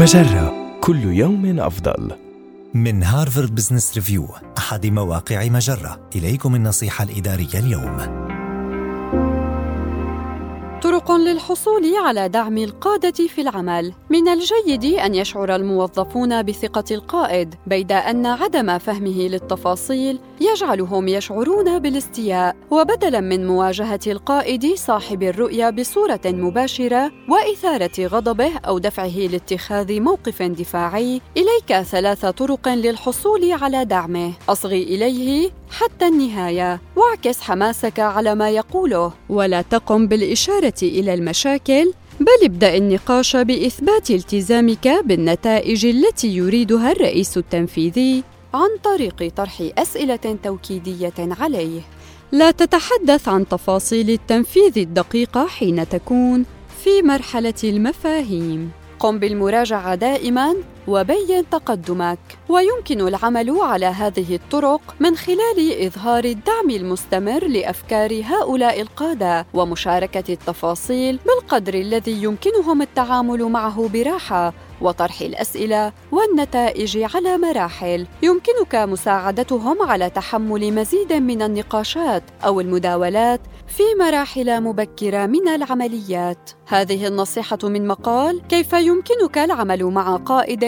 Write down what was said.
مجرة. كل يوم أفضل. من هارفارد بزنس ريفيو أحد مواقع مجرة. إليكم النصيحة الإدارية اليوم. طرق للحصول على دعم القادة في العمل. من الجيد أن يشعر الموظفون بثقة القائد بيد أن عدم فهمه للتفاصيل يجعلهم يشعرون بالاستياء. وبدلا من مواجهة القائد صاحب الرؤية بصورة مباشرة وإثارة غضبه أو دفعه لاتخاذ موقف دفاعي إليك ثلاث طرق للحصول على دعمه. أصغي إليه حتى النهاية. واعكس حماسك على ما يقوله ولا تقم بالإشارة إلى المشاكل بل ابدأ النقاش بإثبات التزامك بالنتائج التي يريدها الرئيس التنفيذي عن طريق طرح أسئلة توكيدية عليه. لا تتحدث عن تفاصيل التنفيذ الدقيقة حين تكون في مرحلة المفاهيم. قم بالمراجعة دائماً وبين تقدمك. ويمكن العمل على هذه الطرق من خلال إظهار الدعم المستمر لأفكار هؤلاء القادة ومشاركة التفاصيل بالقدر الذي يمكنهم التعامل معه براحة وطرح الأسئلة والنتائج على مراحل. يمكنك مساعدتهم على تحمل مزيد من النقاشات أو المداولات في مراحل مبكرة من العمليات. هذه النصيحة من مقال كيف يمكنك العمل مع قائد